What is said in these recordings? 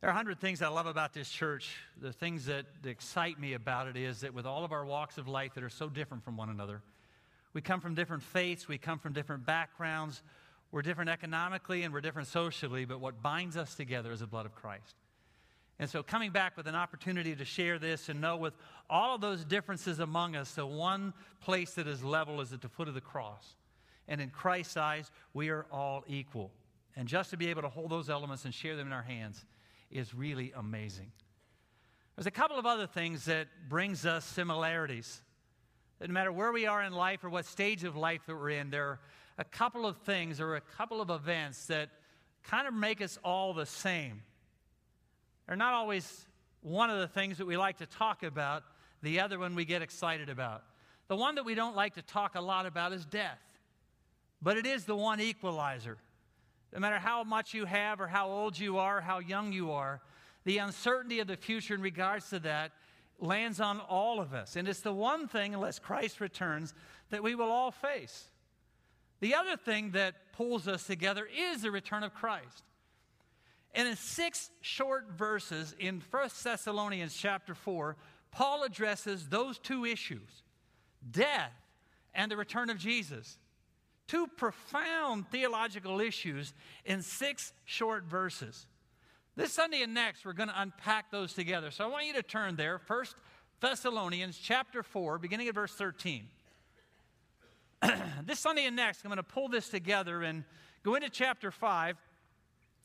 There are a hundred things I love about this church. The things that excite me about it is that with all of our walks of life that are so different from one another, we come from different faiths, we come from different backgrounds, we're different economically and we're different socially, but what binds us together is the blood of Christ. And so, coming back with an opportunity to share this and know with all of those differences among us, the one place that is level is at the foot of the cross. And in Christ's eyes, we are all equal. And just to be able to hold those elements and share them in our hands is really amazing. There's a couple of other things that brings us similarities. No matter where we are in life or what stage of life that we're in, there are a couple of things or a couple of events that kind of make us all the same. They're not always one of the things that we like to talk about, the other one we get excited about. The one that we don't like to talk a lot about is death, but it is the one equalizer. No matter how much you have, or how old you are, how young you are, the uncertainty of the future in regards to that lands on all of us. And it's the one thing, unless Christ returns, that we will all face. The other thing that pulls us together is the return of Christ. And in six short verses in 1 Thessalonians chapter 4, Paul addresses those two issues death and the return of Jesus. Two profound theological issues in six short verses. This Sunday and next, we're going to unpack those together. So I want you to turn there. First Thessalonians chapter 4, beginning at verse 13. this Sunday and next, I'm going to pull this together and go into chapter 5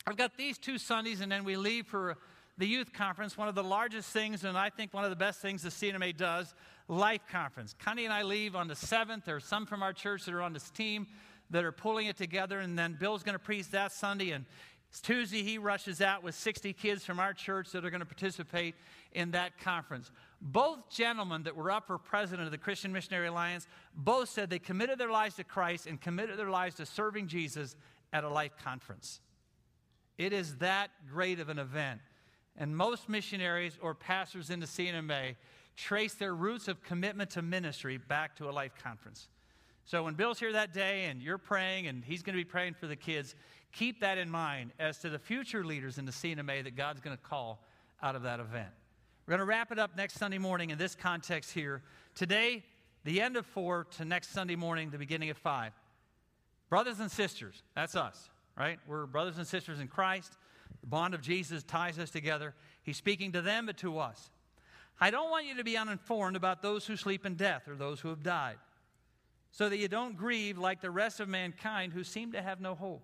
I've got these two Sundays, and then we leave for the youth conference, one of the largest things, and I think one of the best things the C&MA does, Life Conference. Connie and I leave on the 7th. There are some from our church that are on this team that are pulling it together, and then Bill's going to preach that Sunday, and Tuesday he rushes out with 60 kids from our church that are going to participate in that conference. Both gentlemen that were up for president of the Christian Missionary Alliance both said they committed their lives to Christ and committed their lives to serving Jesus at a life conference. It is that great of an event. And most missionaries or pastors in the C&MA trace their roots of commitment to ministry back to a life conference. So when Bill's here that day and you're praying and he's going to be praying for the kids, keep that in mind as to the future leaders in the C&MA that God's going to call out of that event. We're going to wrap it up next Sunday morning in this context here. Today, the end of four to next Sunday morning, the beginning of five. Brothers and sisters, that's us right? We're brothers and sisters in Christ. The bond of Jesus ties us together. He's speaking to them, but to us. I don't want you to be uninformed about those who sleep in death or those who have died, so that you don't grieve like the rest of mankind who seem to have no hope.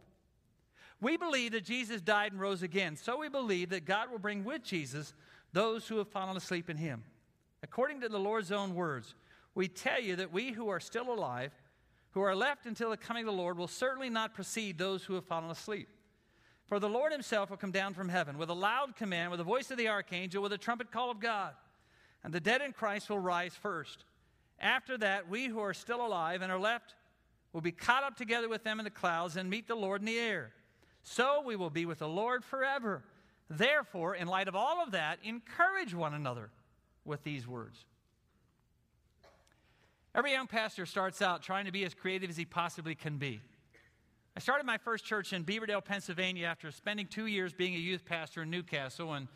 We believe that Jesus died and rose again, so we believe that God will bring with Jesus those who have fallen asleep in him. According to the Lord's own words, we tell you that we who are still alive, who are left until the coming of the Lord will certainly not precede those who have fallen asleep. For the Lord himself will come down from heaven with a loud command, with the voice of the archangel, with a trumpet call of God. And the dead in Christ will rise first. After that, we who are still alive and are left will be caught up together with them in the clouds and meet the Lord in the air. So we will be with the Lord forever. Therefore, in light of all of that, encourage one another with these words. Every young pastor starts out trying to be as creative as he possibly can be. I started my first church in Beaverdale, Pennsylvania after spending two years being a youth pastor in New Castle, and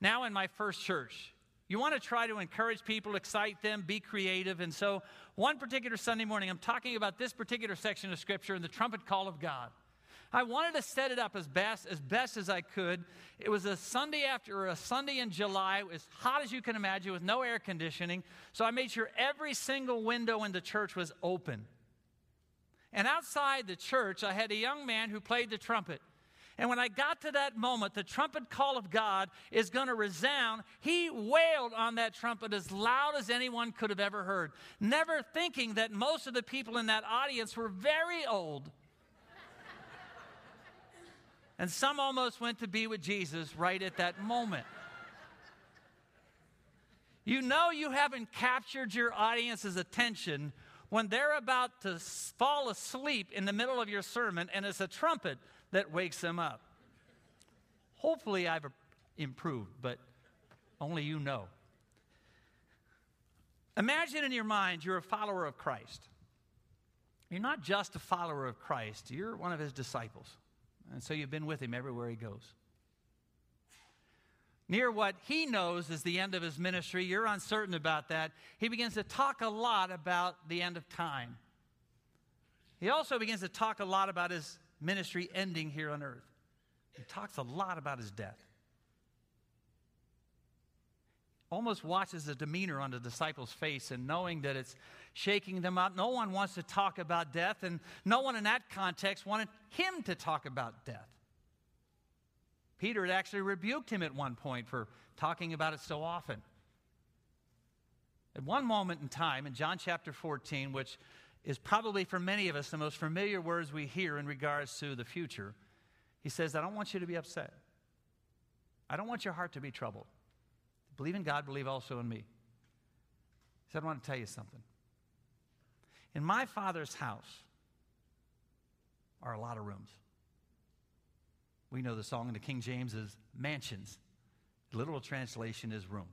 now in my first church. You want to try to encourage people, excite them, be creative. And so, one particular Sunday morning, I'm talking about this particular section of Scripture and the trumpet call of God. I wanted to set it up as best as best as I could. It was a Sunday after a Sunday in July, as hot as you can imagine, with no air conditioning. So I made sure every single window in the church was open. And outside the church, I had a young man who played the trumpet. And when I got to that moment, the trumpet call of God is going to resound. He wailed on that trumpet as loud as anyone could have ever heard, never thinking that most of the people in that audience were very old and some almost went to be with Jesus right at that moment. You know you haven't captured your audience's attention when they're about to fall asleep in the middle of your sermon and it's a trumpet that wakes them up. Hopefully, I've improved, but only you know. Imagine in your mind you're a follower of Christ. You're not just a follower of Christ, you're one of his disciples. And so you've been with him everywhere he goes. near what he knows is the end of his ministry, you're uncertain about that, he begins to talk a lot about the end of time. He also begins to talk a lot about his ministry ending here on earth. He talks a lot about his death. Almost watches the demeanor on the disciples' face and knowing that it's shaking them up. No one wants to talk about death, and no one in that context wanted him to talk about death. Peter had actually rebuked him at one point for talking about it so often. At one moment in time, in John chapter 14, which is probably for many of us the most familiar words we hear in regards to the future, he says, I don't want you to be upset. I don't want your heart to be troubled. Believe in God, believe also in me. He said, I want to tell you something. In my father's house are a lot of rooms. We know the song in the King James is mansions. The literal translation is room.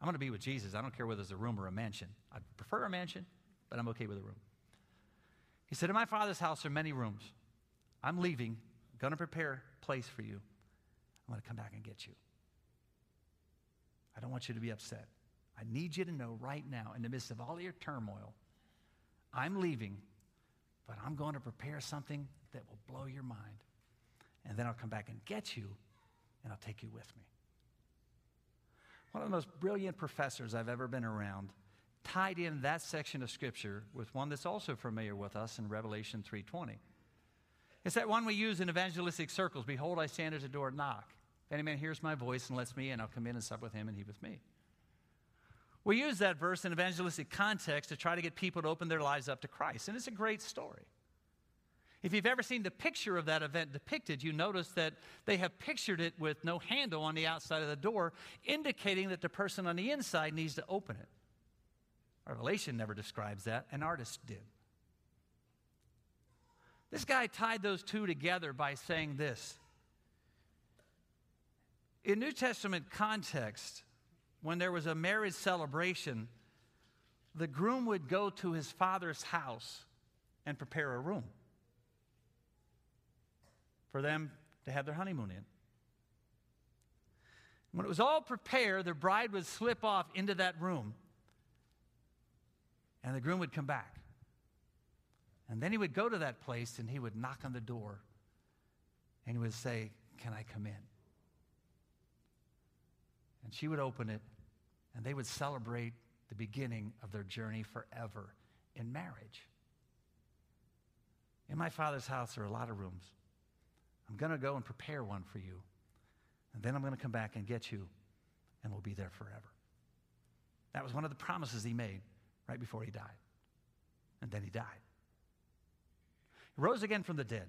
I'm going to be with Jesus. I don't care whether it's a room or a mansion. I prefer a mansion, but I'm okay with a room. He said, In my father's house are many rooms. I'm leaving, I'm to prepare a place for you. I'm to come back and get you. I don't want you to be upset. I need you to know right now, in the midst of all your turmoil, I'm leaving, but I'm going to prepare something that will blow your mind. And then I'll come back and get you, and I'll take you with me. One of the most brilliant professors I've ever been around tied in that section of scripture with one that's also familiar with us in Revelation 3:20. It's that one we use in evangelistic circles. Behold, I stand at the door and knock. If any man hears my voice and lets me in, I'll come in and sup with him and he with me. We use that verse in evangelistic context to try to get people to open their lives up to Christ, and it's a great story. If you've ever seen the picture of that event depicted, you notice that they have pictured it with no handle on the outside of the door, indicating that the person on the inside needs to open it. Revelation never describes that, an artist did. This guy tied those two together by saying this. In New Testament context, when there was a marriage celebration, the groom would go to his father's house and prepare a room for them to have their honeymoon in. When it was all prepared, the bride would slip off into that room, and the groom would come back. And then he would go to that place and he would knock on the door and he would say, Can I come in? And she would open it, and they would celebrate the beginning of their journey forever in marriage. In my father's house, there are a lot of rooms. I'm going to go and prepare one for you. And then I'm going to come back and get you, and we'll be there forever. That was one of the promises he made right before he died. And then he died. He rose again from the dead.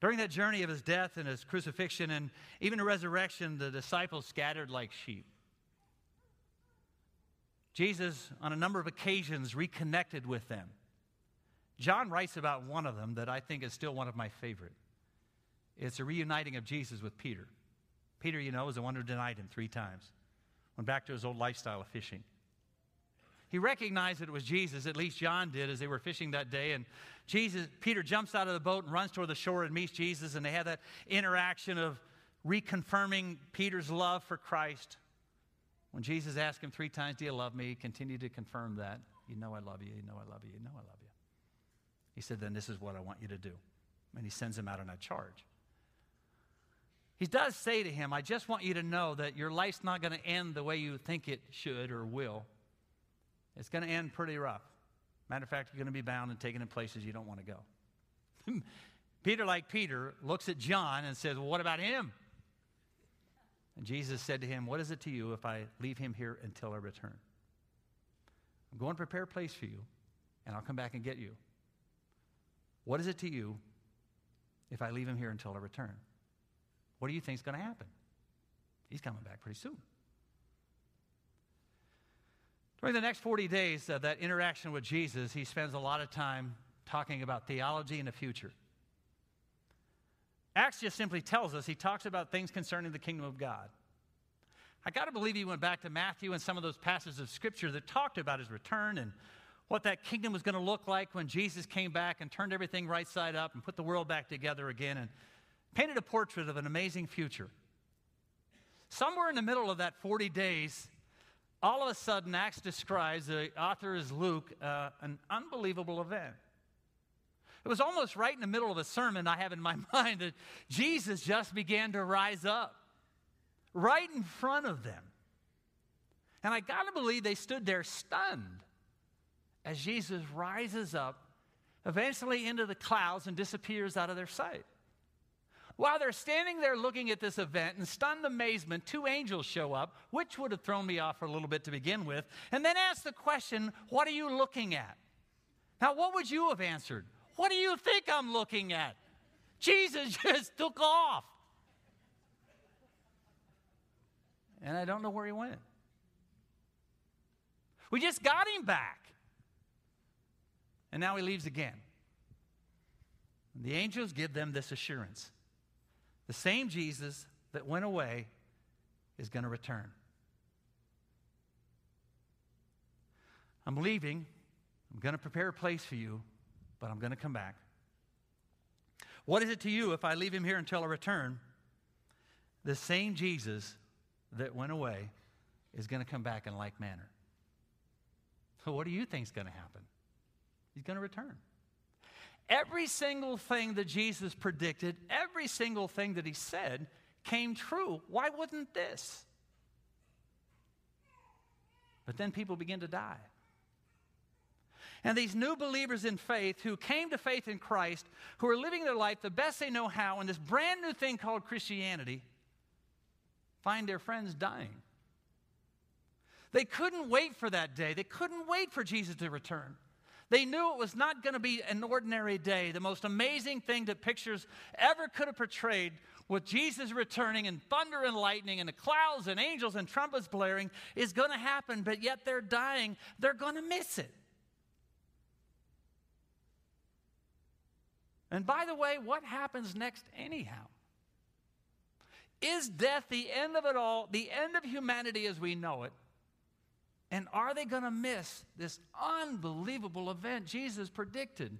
During that journey of his death and his crucifixion and even the resurrection, the disciples scattered like sheep. Jesus, on a number of occasions, reconnected with them. John writes about one of them that I think is still one of my favorite. It's a reuniting of Jesus with Peter. Peter, you know, was the one who denied him three times, went back to his old lifestyle of fishing. He recognized that it was Jesus, at least John did, as they were fishing that day. And Jesus, Peter jumps out of the boat and runs toward the shore and meets Jesus, and they have that interaction of reconfirming Peter's love for Christ. When Jesus asked him three times, Do you love me? He continued to confirm that. You know I love you, you know I love you, you know I love you. He said, Then this is what I want you to do. And he sends him out on a charge. He does say to him, I just want you to know that your life's not going to end the way you think it should or will. It's going to end pretty rough. Matter of fact, you're going to be bound and taken in places you don't want to go. Peter, like Peter, looks at John and says, Well, what about him? And Jesus said to him, What is it to you if I leave him here until I return? I'm going to prepare a place for you, and I'll come back and get you. What is it to you if I leave him here until I return? What do you think is going to happen? He's coming back pretty soon. During the next 40 days of that interaction with Jesus, he spends a lot of time talking about theology and the future. Acts just simply tells us he talks about things concerning the kingdom of God. I got to believe he went back to Matthew and some of those passages of scripture that talked about his return and what that kingdom was going to look like when Jesus came back and turned everything right side up and put the world back together again and painted a portrait of an amazing future. Somewhere in the middle of that 40 days, all of a sudden, Acts describes, the author is Luke, uh, an unbelievable event. It was almost right in the middle of a sermon I have in my mind that Jesus just began to rise up right in front of them. And I got to believe they stood there stunned as Jesus rises up, eventually into the clouds, and disappears out of their sight. While they're standing there looking at this event in stunned amazement, two angels show up, which would have thrown me off for a little bit to begin with, and then ask the question, What are you looking at? Now, what would you have answered? What do you think I'm looking at? Jesus just took off. And I don't know where he went. We just got him back. And now he leaves again. And the angels give them this assurance the same Jesus that went away is going to return. I'm leaving. I'm going to prepare a place for you, but I'm going to come back. What is it to you if I leave him here until I return? The same Jesus that went away is going to come back in like manner. So, what do you think is going to happen? He's going to return. Every single thing that Jesus predicted, every single thing that he said came true. Why wouldn't this? But then people begin to die. And these new believers in faith who came to faith in Christ, who are living their life the best they know how in this brand new thing called Christianity, find their friends dying. They couldn't wait for that day. They couldn't wait for Jesus to return. They knew it was not going to be an ordinary day. The most amazing thing that pictures ever could have portrayed with Jesus returning and thunder and lightning and the clouds and angels and trumpets blaring is going to happen, but yet they're dying. They're going to miss it. And by the way, what happens next, anyhow? Is death the end of it all, the end of humanity as we know it? And are they going to miss this unbelievable event Jesus predicted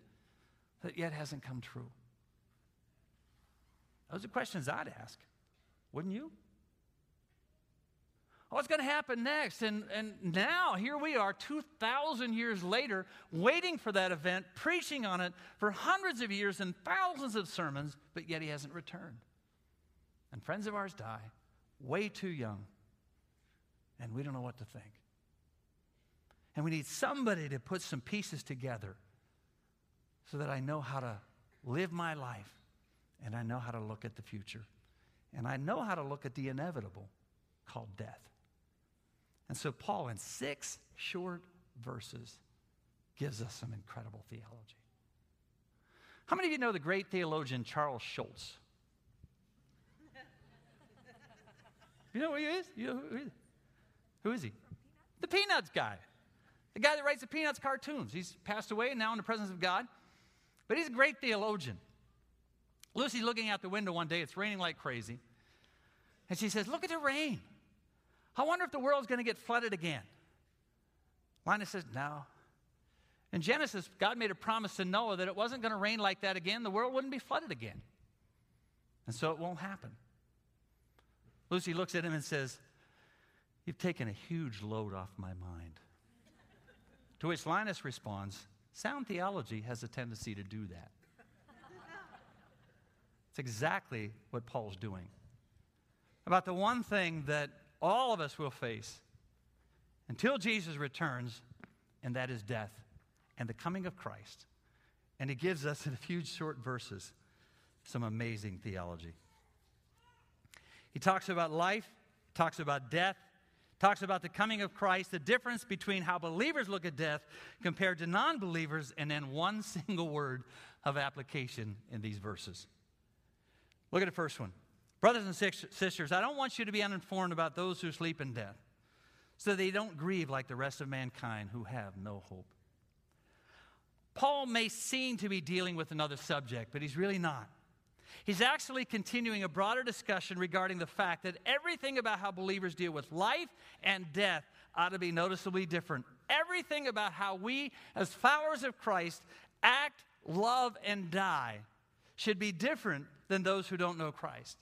that yet hasn't come true? Those are questions I'd ask, wouldn't you? What's going to happen next? And, and now, here we are, 2,000 years later, waiting for that event, preaching on it for hundreds of years and thousands of sermons, but yet he hasn't returned. And friends of ours die way too young, and we don't know what to think. And we need somebody to put some pieces together so that I know how to live my life and I know how to look at the future. And I know how to look at the inevitable called death. And so, Paul, in six short verses, gives us some incredible theology. How many of you know the great theologian Charles Schulz? You know who he is? You know who, is? who is he? The Peanuts guy. The guy that writes the Peanuts cartoons. He's passed away now in the presence of God, but he's a great theologian. Lucy's looking out the window one day, it's raining like crazy. And she says, Look at the rain. I wonder if the world's going to get flooded again. Linus says, No. In Genesis, God made a promise to Noah that it wasn't going to rain like that again, the world wouldn't be flooded again. And so it won't happen. Lucy looks at him and says, You've taken a huge load off my mind. To which Linus responds, Sound theology has a tendency to do that. It's exactly what Paul's doing. About the one thing that all of us will face until Jesus returns, and that is death and the coming of Christ. And he gives us in a few short verses some amazing theology. He talks about life, talks about death, talks about the coming of Christ, the difference between how believers look at death compared to non believers, and then one single word of application in these verses. Look at the first one. Brothers and sisters, I don't want you to be uninformed about those who sleep in death, so they don't grieve like the rest of mankind who have no hope. Paul may seem to be dealing with another subject, but he's really not. He's actually continuing a broader discussion regarding the fact that everything about how believers deal with life and death ought to be noticeably different. Everything about how we, as followers of Christ, act, love, and die should be different than those who don't know Christ.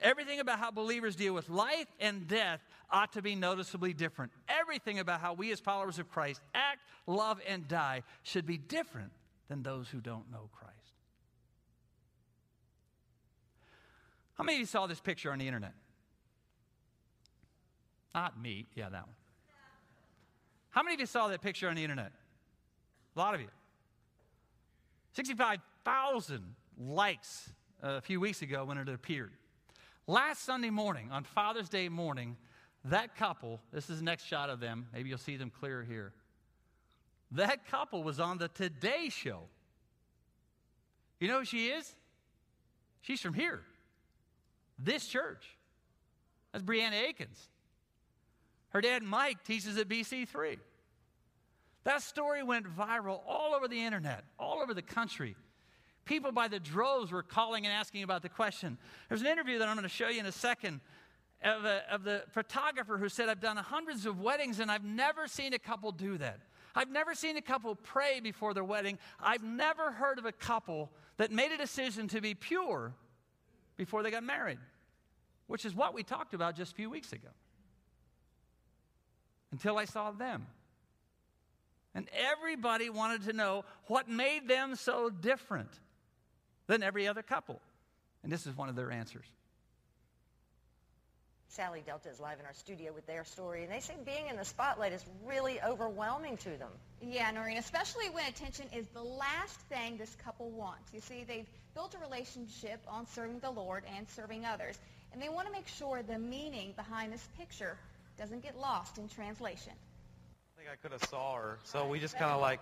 Everything about how believers deal with life and death ought to be noticeably different. Everything about how we, as followers of Christ, act, love, and die should be different than those who don't know Christ. How many of you saw this picture on the internet? Not me. Yeah, that one. How many of you saw that picture on the internet? A lot of you. 65,000 likes uh, a few weeks ago when it appeared. Last Sunday morning, on Father's Day morning, that couple, this is the next shot of them, maybe you'll see them clearer here. That couple was on the Today Show. You know who she is? She's from here, this church. That's Brianna Aikens. Her dad, Mike, teaches at BC3. That story went viral all over the internet, all over the country. People by the droves were calling and asking about the question. There's an interview that I'm going to show you in a second of, a, of the photographer who said, I've done hundreds of weddings and I've never seen a couple do that. I've never seen a couple pray before their wedding. I've never heard of a couple that made a decision to be pure before they got married, which is what we talked about just a few weeks ago. Until I saw them. And everybody wanted to know what made them so different than every other couple. And this is one of their answers. Sally Delta is live in our studio with their story, and they say being in the spotlight is really overwhelming to them. Yeah, Noreen, especially when attention is the last thing this couple wants. You see, they've built a relationship on serving the Lord and serving others, and they want to make sure the meaning behind this picture doesn't get lost in translation. I think I could have saw her, so we just kind of like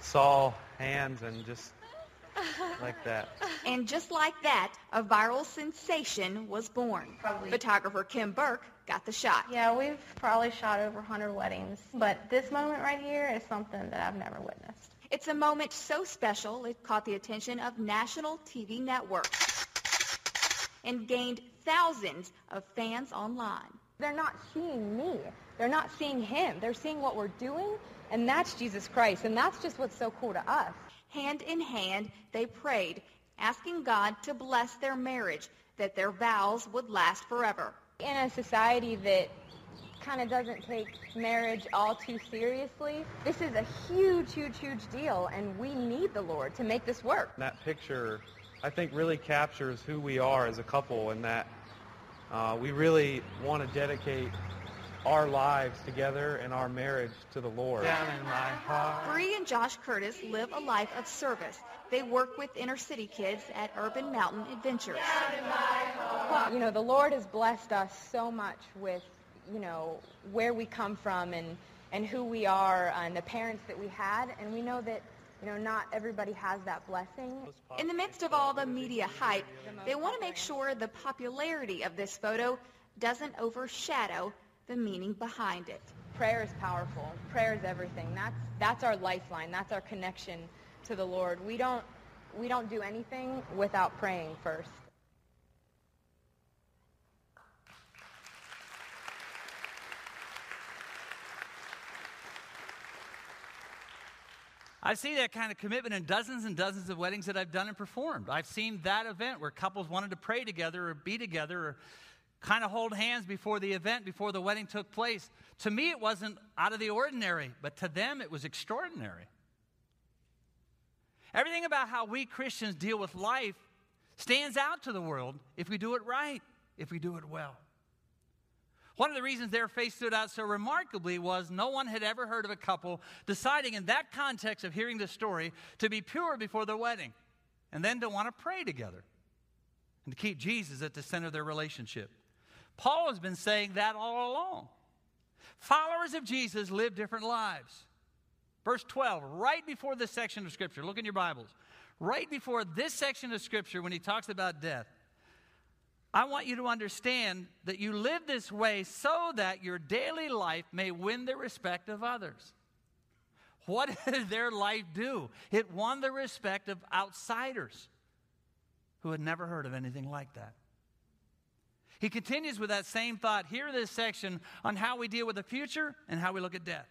saw hands and just like that. And just like that, a viral sensation was born. Probably. Photographer Kim Burke got the shot. Yeah, we've probably shot over 100 weddings, but this moment right here is something that I've never witnessed. It's a moment so special it caught the attention of national TV networks and gained thousands of fans online. They're not seeing me. They're not seeing him. They're seeing what we're doing, and that's Jesus Christ. And that's just what's so cool to us. Hand in hand, they prayed, asking God to bless their marriage, that their vows would last forever. In a society that kind of doesn't take marriage all too seriously, this is a huge, huge, huge deal, and we need the Lord to make this work. That picture, I think, really captures who we are as a couple and that uh, we really want to dedicate our lives together and our marriage to the Lord. Down in my heart. Bree and Josh Curtis live a life of service. They work with inner city kids at Urban Mountain Adventures. You know, the Lord has blessed us so much with, you know, where we come from and, and who we are and the parents that we had, and we know that you know, not everybody has that blessing. In the midst of all the media hype, they want to make sure the popularity of this photo doesn't overshadow the meaning behind it. Prayer is powerful. Prayer is everything. That's that's our lifeline. That's our connection to the Lord. We don't we don't do anything without praying first. I see that kind of commitment in dozens and dozens of weddings that I've done and performed. I've seen that event where couples wanted to pray together or be together or kind of hold hands before the event, before the wedding took place. To me, it wasn't out of the ordinary, but to them, it was extraordinary. Everything about how we Christians deal with life stands out to the world if we do it right, if we do it well. One of the reasons their faith stood out so remarkably was no one had ever heard of a couple deciding, in that context of hearing the story, to be pure before their wedding and then to want to pray together and to keep Jesus at the center of their relationship. Paul has been saying that all along. Followers of Jesus live different lives. Verse 12, right before this section of Scripture, look in your Bibles. Right before this section of Scripture, when he talks about death, I want you to understand that you live this way so that your daily life may win the respect of others. What did their life do? It won the respect of outsiders who had never heard of anything like that. He continues with that same thought here in this section on how we deal with the future and how we look at death.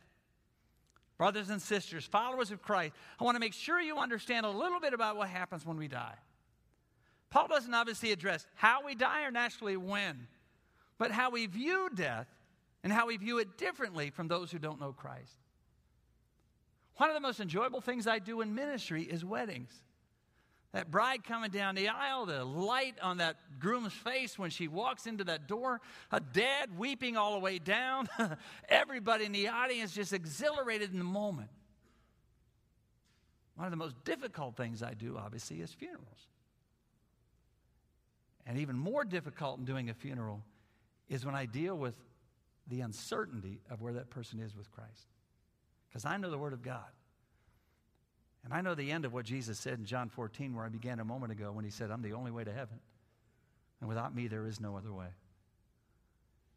Brothers and sisters, followers of Christ, I want to make sure you understand a little bit about what happens when we die. Paul doesn't obviously address how we die or naturally when, but how we view death and how we view it differently from those who don't know Christ. One of the most enjoyable things I do in ministry is weddings. That bride coming down the aisle, the light on that groom's face when she walks into that door, a dad weeping all the way down, everybody in the audience just exhilarated in the moment. One of the most difficult things I do, obviously, is funerals. And even more difficult in doing a funeral is when I deal with the uncertainty of where that person is with Christ. Because I know the Word of God. And I know the end of what Jesus said in John 14, where I began a moment ago when he said, I'm the only way to heaven. And without me, there is no other way.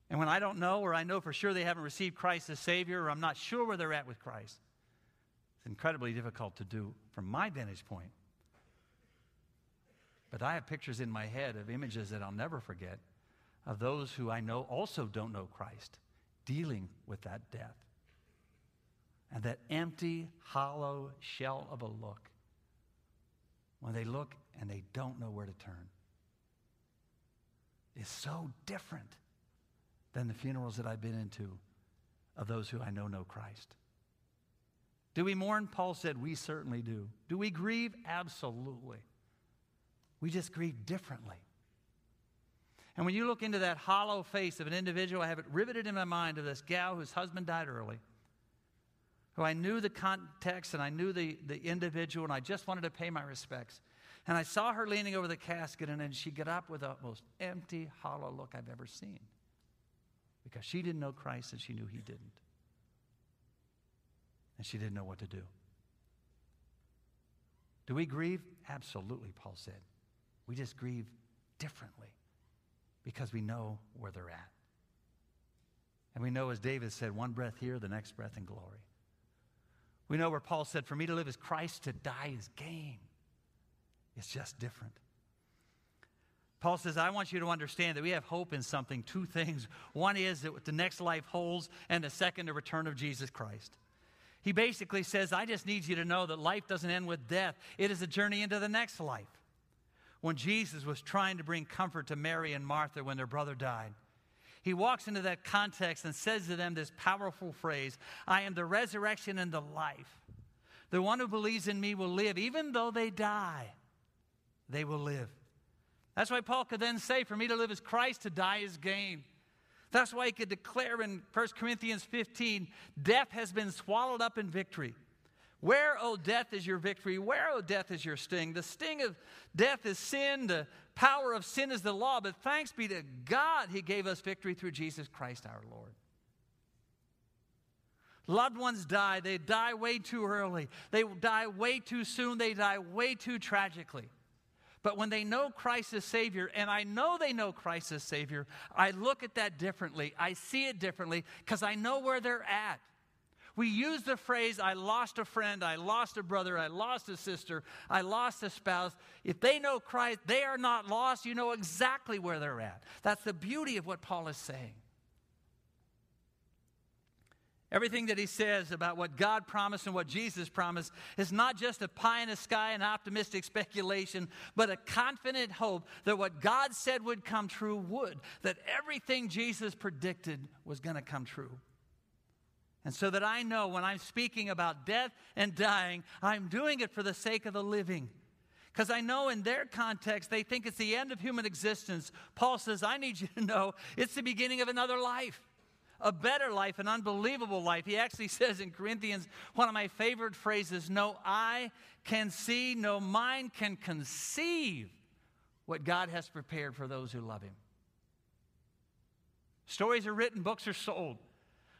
And when I don't know, or I know for sure they haven't received Christ as Savior, or I'm not sure where they're at with Christ, it's incredibly difficult to do from my vantage point. But I have pictures in my head of images that I'll never forget of those who I know also don't know Christ dealing with that death and that empty, hollow shell of a look when they look and they don't know where to turn is so different than the funerals that I've been into of those who I know know Christ. Do we mourn? Paul said, We certainly do. Do we grieve? Absolutely. We just grieve differently. And when you look into that hollow face of an individual, I have it riveted in my mind of this gal whose husband died early, who I knew the context and I knew the, the individual, and I just wanted to pay my respects. And I saw her leaning over the casket, and then she got up with the most empty, hollow look I've ever seen. Because she didn't know Christ and she knew he didn't. And she didn't know what to do. Do we grieve? Absolutely, Paul said. We just grieve differently because we know where they're at. And we know, as David said, one breath here, the next breath in glory. We know where Paul said, For me to live is Christ, to die is gain. It's just different. Paul says, I want you to understand that we have hope in something, two things. One is that what the next life holds, and the second, the return of Jesus Christ. He basically says, I just need you to know that life doesn't end with death, it is a journey into the next life. When Jesus was trying to bring comfort to Mary and Martha when their brother died, he walks into that context and says to them this powerful phrase I am the resurrection and the life. The one who believes in me will live. Even though they die, they will live. That's why Paul could then say, For me to live is Christ, to die is gain. That's why he could declare in 1 Corinthians 15, death has been swallowed up in victory. Where, O oh, death, is your victory? Where, O oh, death, is your sting? The sting of death is sin. The power of sin is the law. But thanks be to God, He gave us victory through Jesus Christ our Lord. Loved ones die. They die way too early. They die way too soon. They die way too tragically. But when they know Christ as Savior, and I know they know Christ as Savior, I look at that differently. I see it differently because I know where they're at. We use the phrase, I lost a friend, I lost a brother, I lost a sister, I lost a spouse. If they know Christ, they are not lost. You know exactly where they're at. That's the beauty of what Paul is saying. Everything that he says about what God promised and what Jesus promised is not just a pie in the sky and optimistic speculation, but a confident hope that what God said would come true would, that everything Jesus predicted was going to come true. And so that I know when I'm speaking about death and dying, I'm doing it for the sake of the living. Because I know in their context, they think it's the end of human existence. Paul says, I need you to know it's the beginning of another life a better life, an unbelievable life. He actually says in Corinthians, one of my favorite phrases no eye can see, no mind can conceive what God has prepared for those who love Him. Stories are written, books are sold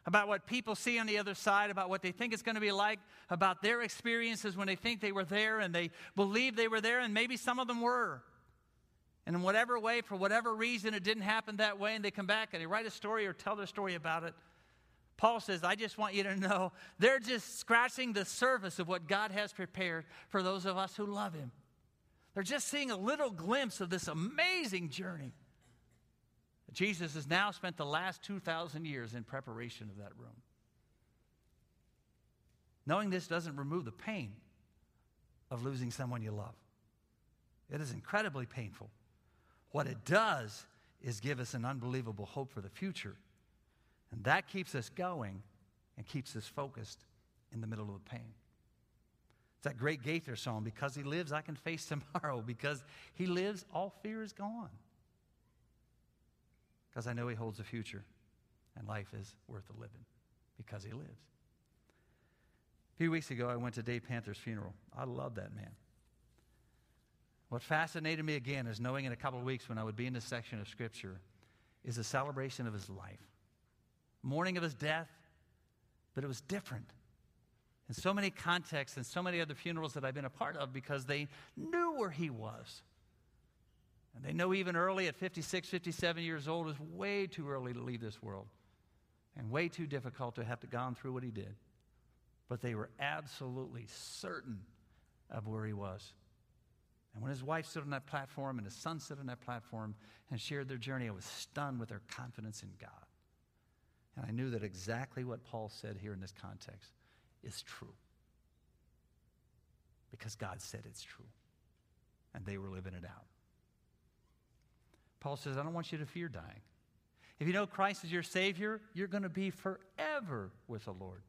about what people see on the other side, about what they think it's going to be like, about their experiences when they think they were there and they believe they were there, and maybe some of them were. And in whatever way, for whatever reason, it didn't happen that way, and they come back and they write a story or tell their story about it. Paul says, I just want you to know they're just scratching the surface of what God has prepared for those of us who love Him. They're just seeing a little glimpse of this amazing journey. Jesus has now spent the last 2,000 years in preparation of that room. Knowing this doesn't remove the pain of losing someone you love. It is incredibly painful. What it does is give us an unbelievable hope for the future. And that keeps us going and keeps us focused in the middle of the pain. It's that great Gaither song, Because He Lives, I Can Face Tomorrow. Because He lives, all fear is gone. Because I know He holds a future, and life is worth a living because He lives. A few weeks ago, I went to Dave Panther's funeral. I love that man. What fascinated me again is knowing in a couple of weeks when I would be in this section of Scripture is a celebration of his life. Mourning of his death, but it was different in so many contexts and so many other funerals that I've been a part of because they knew where he was. And they know even early at 56, 57 years old is way too early to leave this world and way too difficult to have to gone through what he did. But they were absolutely certain of where he was. And when his wife stood on that platform and his son stood on that platform and shared their journey, I was stunned with their confidence in God. And I knew that exactly what Paul said here in this context is true. Because God said it's true. And they were living it out. Paul says, I don't want you to fear dying. If you know Christ is your Savior, you're going to be forever with the Lord.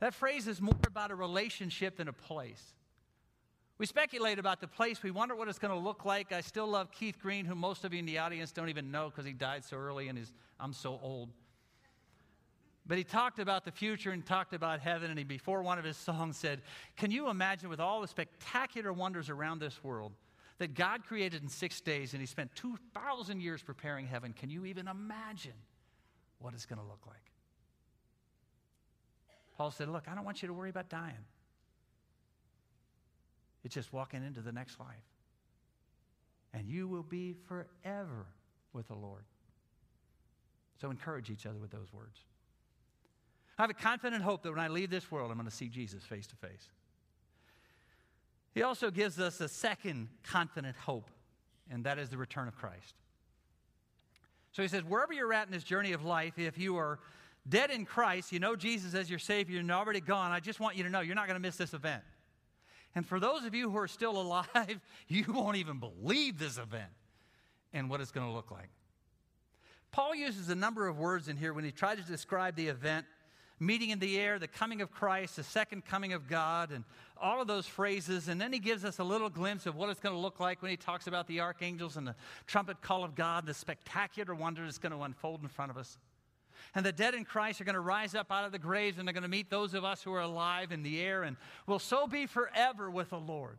That phrase is more about a relationship than a place. We speculate about the place. We wonder what it's going to look like. I still love Keith Green, who most of you in the audience don't even know because he died so early and is, I'm so old. But he talked about the future and talked about heaven. And he, before one of his songs, said, Can you imagine with all the spectacular wonders around this world that God created in six days and he spent 2,000 years preparing heaven? Can you even imagine what it's going to look like? Paul said, Look, I don't want you to worry about dying. It's just walking into the next life. And you will be forever with the Lord. So encourage each other with those words. I have a confident hope that when I leave this world, I'm going to see Jesus face to face. He also gives us a second confident hope, and that is the return of Christ. So he says, wherever you're at in this journey of life, if you are dead in Christ, you know Jesus as your Savior, and already gone, I just want you to know you're not going to miss this event. And for those of you who are still alive, you won't even believe this event and what it's going to look like. Paul uses a number of words in here when he tries to describe the event meeting in the air, the coming of Christ, the second coming of God, and all of those phrases. And then he gives us a little glimpse of what it's going to look like when he talks about the archangels and the trumpet call of God, the spectacular wonder that's going to unfold in front of us. And the dead in Christ are going to rise up out of the graves and they're going to meet those of us who are alive in the air and will so be forever with the Lord.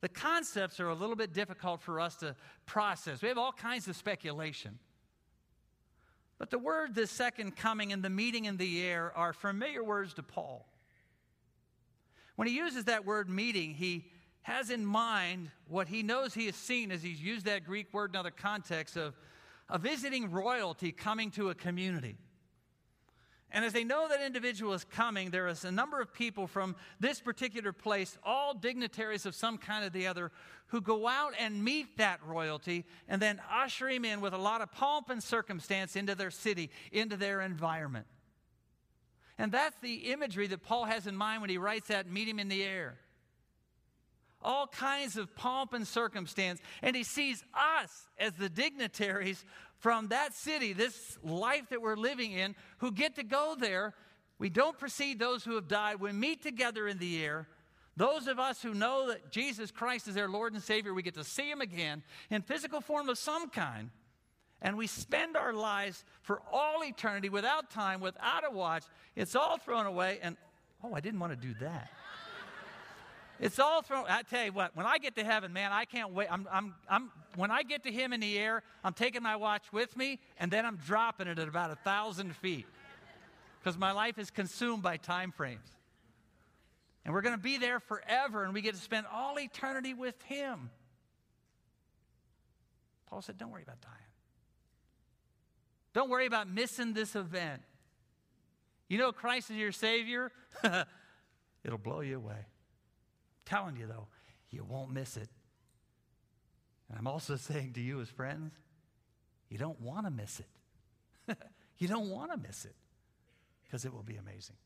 The concepts are a little bit difficult for us to process. We have all kinds of speculation. But the word, the second coming and the meeting in the air are familiar words to Paul. When he uses that word meeting, he has in mind what he knows he has seen as he's used that Greek word in other contexts of a visiting royalty coming to a community. And as they know that individual is coming, there is a number of people from this particular place, all dignitaries of some kind or the other, who go out and meet that royalty and then usher him in with a lot of pomp and circumstance into their city, into their environment. And that's the imagery that Paul has in mind when he writes that meet him in the air all kinds of pomp and circumstance. And he sees us as the dignitaries from that city, this life that we're living in, who get to go there. We don't precede those who have died. We meet together in the air. Those of us who know that Jesus Christ is their Lord and Savior, we get to see Him again in physical form of some kind. And we spend our lives for all eternity without time, without a watch. It's all thrown away. And oh, I didn't want to do that. It's all thrown. I tell you what, when I get to heaven, man, I can't wait. I'm, I'm, I'm, when I get to Him in the air, I'm taking my watch with me, and then I'm dropping it at about a thousand feet, because my life is consumed by time frames. And we're going to be there forever, and we get to spend all eternity with Him. Paul said, "Don't worry about dying. Don't worry about missing this event. You know, Christ is your Savior. It'll blow you away." Telling you, though, you won't miss it. And I'm also saying to you, as friends, you don't want to miss it. you don't want to miss it because it will be amazing.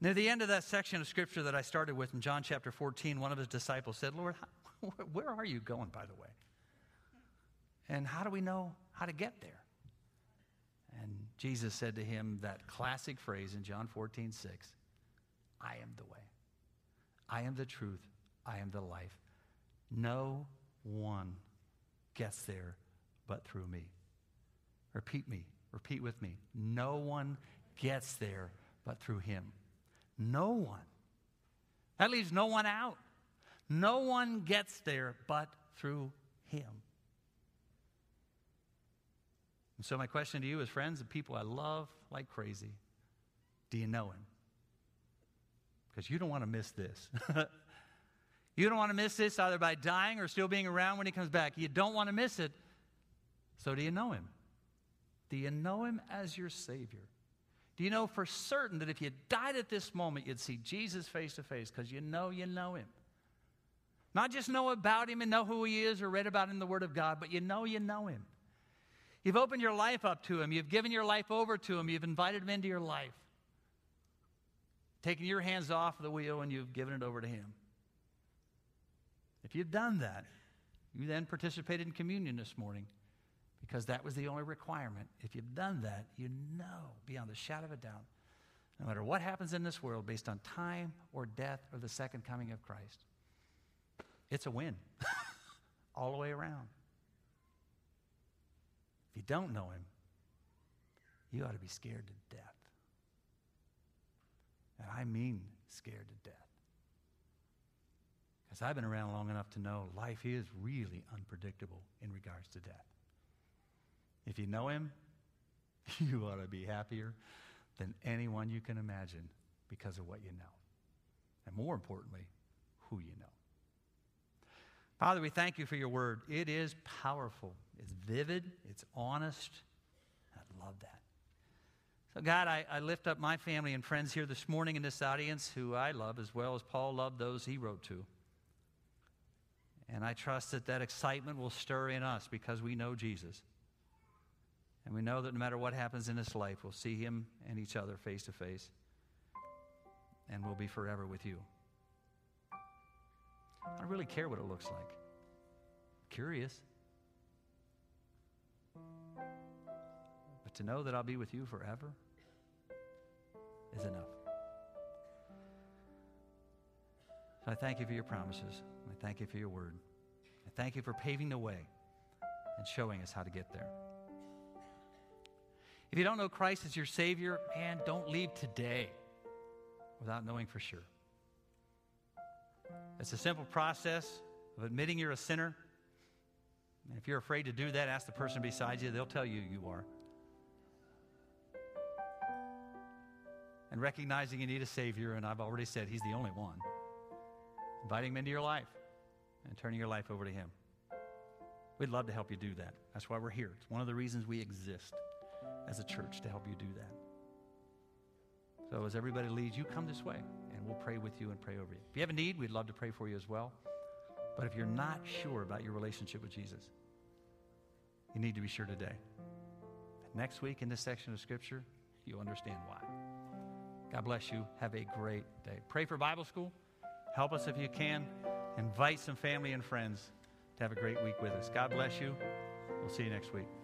Near the end of that section of scripture that I started with in John chapter 14, one of his disciples said, Lord, where are you going, by the way? And how do we know how to get there? And Jesus said to him that classic phrase in John 14, 6 I am the way, I am the truth, I am the life. No one gets there but through me. Repeat me, repeat with me. No one gets there but through him. No one. That leaves no one out. No one gets there but through him. And so, my question to you, as friends and people I love like crazy, do you know him? Because you don't want to miss this. you don't want to miss this either by dying or still being around when he comes back. You don't want to miss it. So, do you know him? Do you know him as your Savior? Do you know for certain that if you died at this moment, you'd see Jesus face to face because you know you know him? Not just know about him and know who he is or read about him in the Word of God, but you know you know him. You've opened your life up to him. You've given your life over to him. You've invited him into your life. Taken your hands off the wheel and you've given it over to him. If you've done that, you then participated in communion this morning because that was the only requirement. If you've done that, you know beyond the shadow of a doubt, no matter what happens in this world based on time or death or the second coming of Christ, it's a win all the way around. If you don't know him, you ought to be scared to death. And I mean scared to death. Because I've been around long enough to know life is really unpredictable in regards to death. If you know him, you ought to be happier than anyone you can imagine because of what you know. And more importantly, who you know. Father, we thank you for your word. It is powerful, it's vivid, it's honest. I love that. So, God, I, I, lift up my family and friends here this morning in this audience who I love as well as Paul loved those he wrote to. And I trust that that excitement will stir in us because we know Jesus. And we know that no matter what happens in this life, we'll see him and each other face to face. And we'll be forever with you. I don't really care what it looks like. Curious. But to know that I'll be with you forever is enough. So I thank you for your promises. I thank you for your word. I thank you for paving the way and showing us how to get there. If you don't know Christ as your Savior, man, don't leave today without knowing for sure. It's a simple process of admitting you're a sinner. And if you're afraid to do that, ask the person beside you. They'll tell you you are. And recognizing you need a Savior, and I've already said He's the only one. Inviting Him into your life and turning your life over to Him. We'd love to help you do that. That's why we're here. It's one of the reasons we exist as a church to help you do that. So as everybody leads, you come this way and we'll pray with you and pray over you. If you have a need, we'd love to pray for you as well. But if you're not sure about your relationship with Jesus, you need to be sure today. Next week in this section of Scripture, you'll understand why. God bless you. Have a great day. Pray for Bible school. Help us if you can. Invite some family and friends to have a great week with us. God bless you. We'll see you next week.